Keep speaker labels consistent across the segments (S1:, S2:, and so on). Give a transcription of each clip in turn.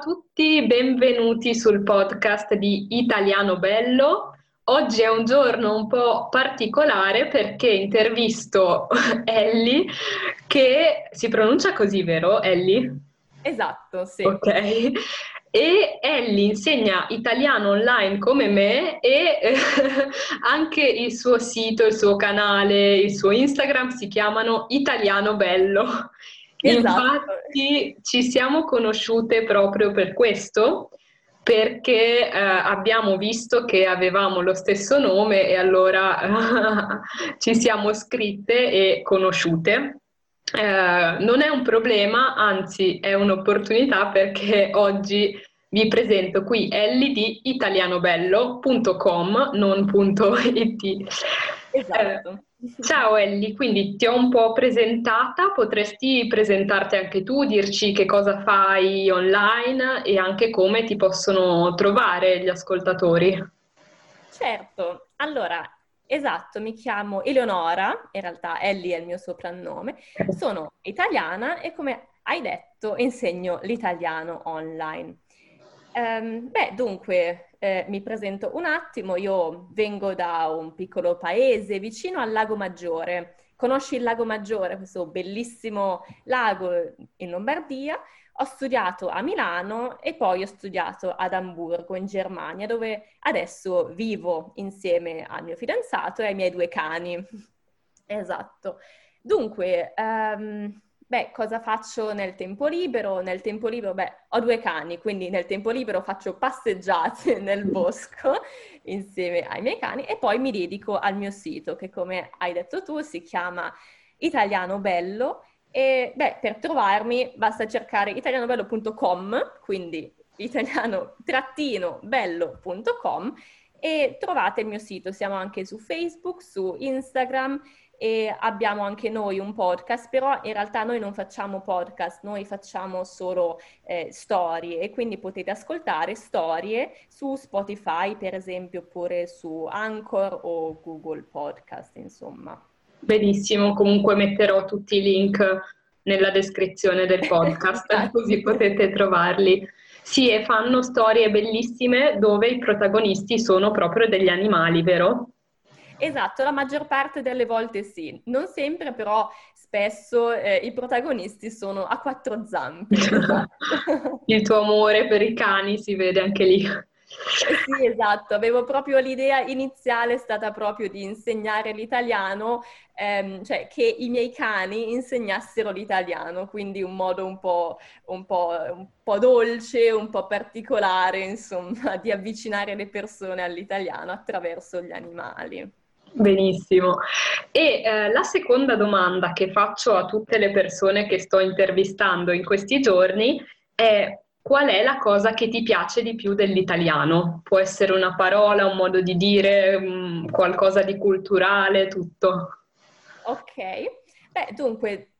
S1: Tutti, benvenuti sul podcast di Italiano Bello. Oggi è un giorno un po' particolare perché intervisto Ellie, che si pronuncia così, vero Ellie?
S2: Esatto, sì.
S1: Ok. E Ellie insegna italiano online come me e eh, anche il suo sito, il suo canale, il suo Instagram si chiamano Italiano Bello. Esatto. Infatti ci siamo conosciute proprio per questo, perché eh, abbiamo visto che avevamo lo stesso nome e allora ci siamo scritte e conosciute. Eh, non è un problema, anzi è un'opportunità perché oggi vi presento qui Ellie di italianobello.com, non.it. Esatto. Eh, Ciao Ellie, quindi ti ho un po' presentata, potresti presentarti anche tu, dirci che cosa fai online e anche come ti possono trovare gli ascoltatori?
S2: Certo, allora, esatto, mi chiamo Eleonora, in realtà Ellie è il mio soprannome, sono italiana e come hai detto insegno l'italiano online. Um, beh, dunque, eh, mi presento un attimo, io vengo da un piccolo paese vicino al Lago Maggiore. Conosci il Lago Maggiore, questo bellissimo lago in Lombardia? Ho studiato a Milano e poi ho studiato ad Amburgo in Germania, dove adesso vivo insieme al mio fidanzato e ai miei due cani. esatto. Dunque, um, Beh, cosa faccio nel tempo libero? Nel tempo libero, beh, ho due cani, quindi nel tempo libero faccio passeggiate nel bosco insieme ai miei cani e poi mi dedico al mio sito che come hai detto tu si chiama Italiano Bello e beh, per trovarmi basta cercare italianobello.com, quindi italiano-bello.com e trovate il mio sito. Siamo anche su Facebook, su Instagram e abbiamo anche noi un podcast, però in realtà noi non facciamo podcast, noi facciamo solo eh, storie e quindi potete ascoltare storie su Spotify per esempio oppure su Anchor o Google Podcast insomma.
S1: Benissimo, comunque metterò tutti i link nella descrizione del podcast così potete trovarli. Sì, e fanno storie bellissime dove i protagonisti sono proprio degli animali, vero?
S2: Esatto, la maggior parte delle volte sì. Non sempre, però spesso eh, i protagonisti sono a quattro zampe.
S1: Il tuo amore per i cani si vede anche lì.
S2: Sì, esatto, avevo proprio l'idea iniziale è stata proprio di insegnare l'italiano, ehm, cioè che i miei cani insegnassero l'italiano, quindi un modo un po', un, po', un po', dolce, un po' particolare, insomma, di avvicinare le persone all'italiano attraverso gli animali.
S1: Benissimo. E eh, la seconda domanda che faccio a tutte le persone che sto intervistando in questi giorni è qual è la cosa che ti piace di più dell'italiano? Può essere una parola, un modo di dire, um, qualcosa di culturale, tutto.
S2: Ok, beh dunque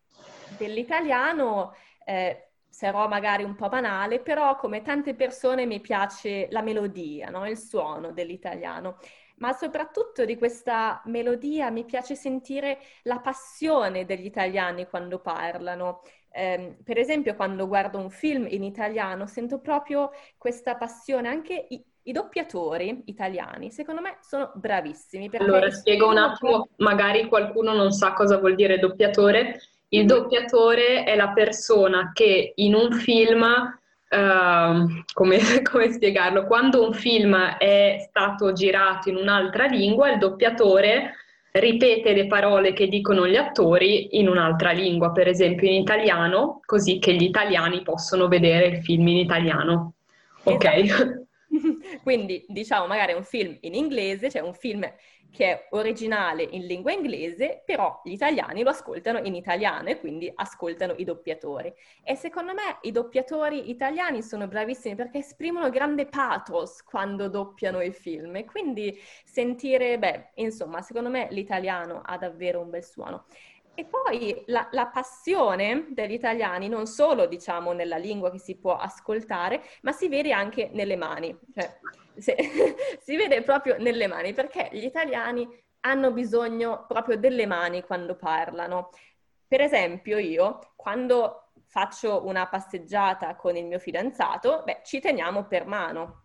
S2: dell'italiano eh, sarò magari un po' banale, però come tante persone mi piace la melodia, no? il suono dell'italiano ma soprattutto di questa melodia mi piace sentire la passione degli italiani quando parlano. Eh, per esempio, quando guardo un film in italiano, sento proprio questa passione, anche i, i doppiatori italiani, secondo me, sono bravissimi.
S1: Allora, spiego un attimo, magari qualcuno non sa cosa vuol dire doppiatore. Il doppiatore è la persona che in un film Uh, come, come, spiegarlo? Quando un film è stato girato in un'altra lingua, il doppiatore ripete le parole che dicono gli attori in un'altra lingua, per esempio in italiano, così che gli italiani possono vedere il film in italiano. Ok?
S2: Esatto. Quindi diciamo magari un film in inglese, cioè un film che è originale in lingua inglese, però gli italiani lo ascoltano in italiano e quindi ascoltano i doppiatori. E secondo me i doppiatori italiani sono bravissimi perché esprimono grande pathos quando doppiano i film quindi sentire, beh, insomma, secondo me l'italiano ha davvero un bel suono. E poi la, la, passione degli italiani non solo, diciamo, nella lingua che si può ascoltare, ma si vede anche nelle mani. Cioè, se, si vede proprio nelle mani, perché gli italiani hanno bisogno proprio delle mani quando parlano. Per esempio, io, quando faccio una passeggiata con il mio fidanzato, beh, ci teniamo per mano.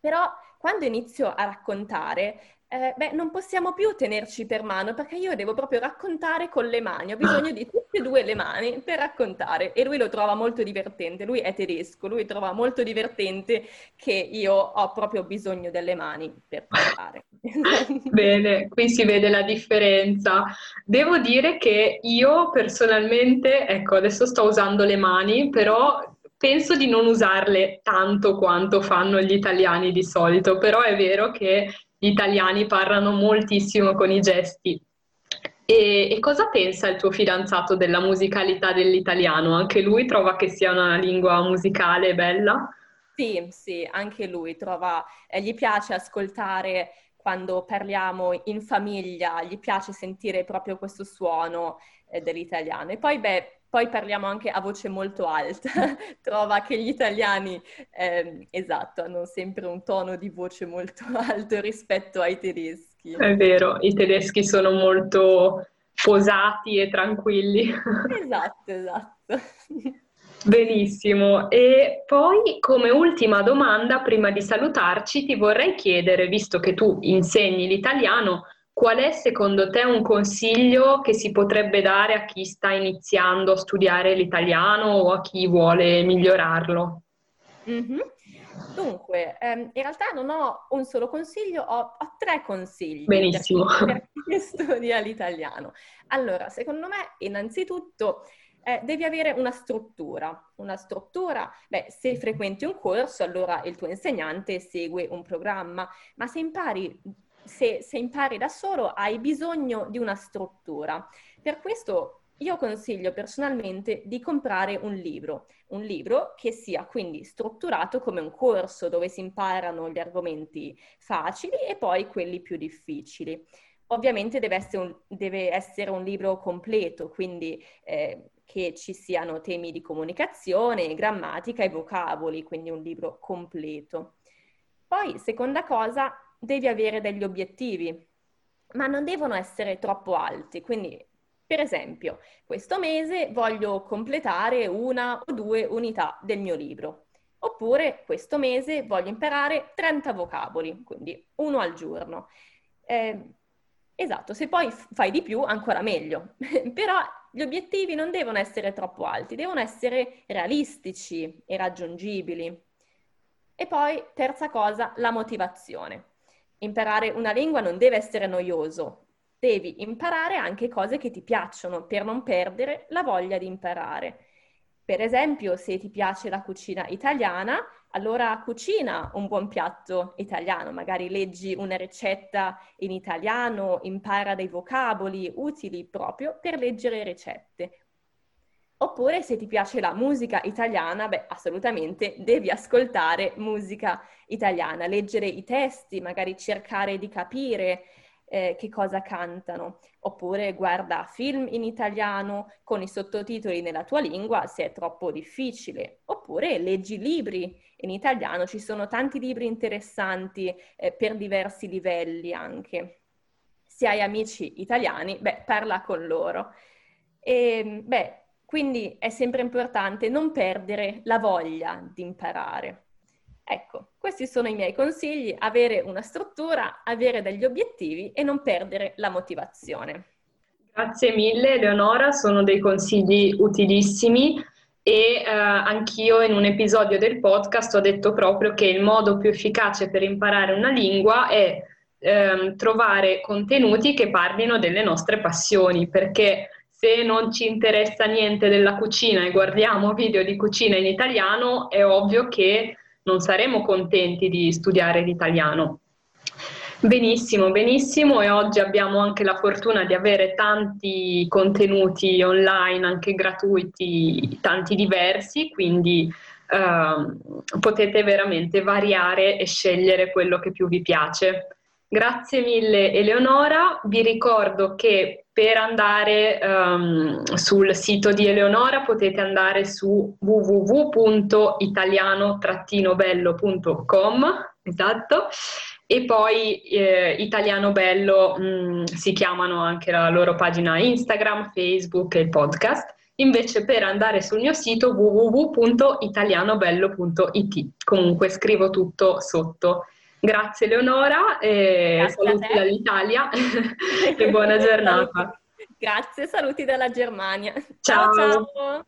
S2: Però quando inizio a raccontare, eh, beh, non possiamo più tenerci per mano perché io devo proprio raccontare con le mani, ho bisogno di tutte e due le mani per raccontare e lui lo trova molto divertente, lui è tedesco, lui trova molto divertente che io ho proprio bisogno delle mani per parlare.
S1: Bene, qui si vede la differenza. Devo dire che io personalmente, ecco, adesso sto usando le mani, però penso di non usarle tanto quanto fanno gli italiani di solito, però è vero che gli italiani parlano moltissimo con i gesti. E, e, cosa pensa il tuo fidanzato della musicalità dell'italiano? Anche lui trova che sia una lingua musicale bella?
S2: Sì, sì, anche lui trova, eh, gli piace ascoltare quando parliamo in famiglia, gli piace sentire proprio questo suono eh, dell'italiano. E poi, beh, poi parliamo anche a voce molto alta, trova che gli italiani, eh, esatto, hanno sempre un tono di voce molto alto rispetto ai tedeschi.
S1: È vero, i tedeschi sono molto posati e tranquilli.
S2: Esatto, esatto.
S1: Benissimo, e poi come ultima domanda, prima di salutarci, ti vorrei chiedere, visto che tu insegni l'italiano, Qual è secondo te un consiglio che si potrebbe dare a chi sta iniziando a studiare l'italiano o a chi vuole migliorarlo?
S2: Mm-hmm. Dunque, ehm, in realtà non ho un solo consiglio, ho, ho tre consigli
S1: Benissimo.
S2: per chi studia l'italiano. Allora, secondo me, innanzitutto, eh, devi avere una struttura. Una struttura, beh, se frequenti un corso, allora il tuo insegnante segue un programma, ma se impari se, se impari da solo hai bisogno di una struttura. Per questo io consiglio personalmente di comprare un libro, un libro che sia quindi strutturato come un corso dove si imparano gli argomenti facili e poi quelli più difficili. Ovviamente deve essere un, deve essere un libro completo, quindi eh, che ci siano temi di comunicazione, grammatica e vocaboli, quindi un libro completo. Poi, seconda cosa, devi avere degli obiettivi, ma non devono essere troppo alti. Quindi, per esempio, questo mese voglio completare una o due unità del mio libro. Oppure questo mese voglio imparare 30 vocaboli, quindi uno al giorno. Eh, esatto, se poi fai di più ancora meglio, però gli obiettivi non devono essere troppo alti, devono essere realistici e raggiungibili. E poi, terza cosa, la motivazione imparare una lingua non deve essere noioso, devi imparare anche cose che ti piacciono per non perdere la voglia di imparare. Per esempio, se ti piace la cucina italiana, allora cucina un buon piatto italiano, magari leggi una ricetta in italiano, impara dei vocaboli utili proprio per leggere ricette. Oppure se ti piace la musica italiana, beh, assolutamente devi ascoltare musica italiana, leggere i testi, magari cercare di capire eh, che cosa cantano. Oppure guarda film in italiano con i sottotitoli nella tua lingua se è troppo difficile. Oppure leggi libri in italiano, ci sono tanti libri interessanti eh, per diversi livelli anche. Se hai amici italiani, beh, parla con loro. E, beh, quindi è sempre importante non perdere la voglia di imparare. Ecco, questi sono i miei consigli, avere una struttura, avere degli obiettivi e non perdere la motivazione.
S1: Grazie mille Eleonora, sono dei consigli utilissimi e eh, anch'io in un episodio del podcast ho detto proprio che il modo più efficace per imparare una lingua è eh, trovare contenuti che parlino delle nostre passioni, perché se non ci interessa niente della cucina e guardiamo video di cucina in italiano, è ovvio che non saremo contenti di studiare l'italiano. Benissimo, benissimo e oggi abbiamo anche la fortuna di avere tanti contenuti online, anche gratuiti, tanti diversi, quindi eh, potete veramente variare e scegliere quello che più vi piace. Grazie mille Eleonora, vi ricordo che per andare um, sul sito di Eleonora potete andare su www.italiano-bello.com, esatto, e poi eh, Italiano Bello mh, mm, si chiamano anche la loro pagina Instagram, Facebook e il podcast invece per andare sul mio sito www.italianobello.it. Comunque scrivo tutto sotto. Grazie Leonora, e saluti dall'Italia e buona giornata.
S2: Grazie, saluti dalla Germania.
S1: ciao. ciao. ciao.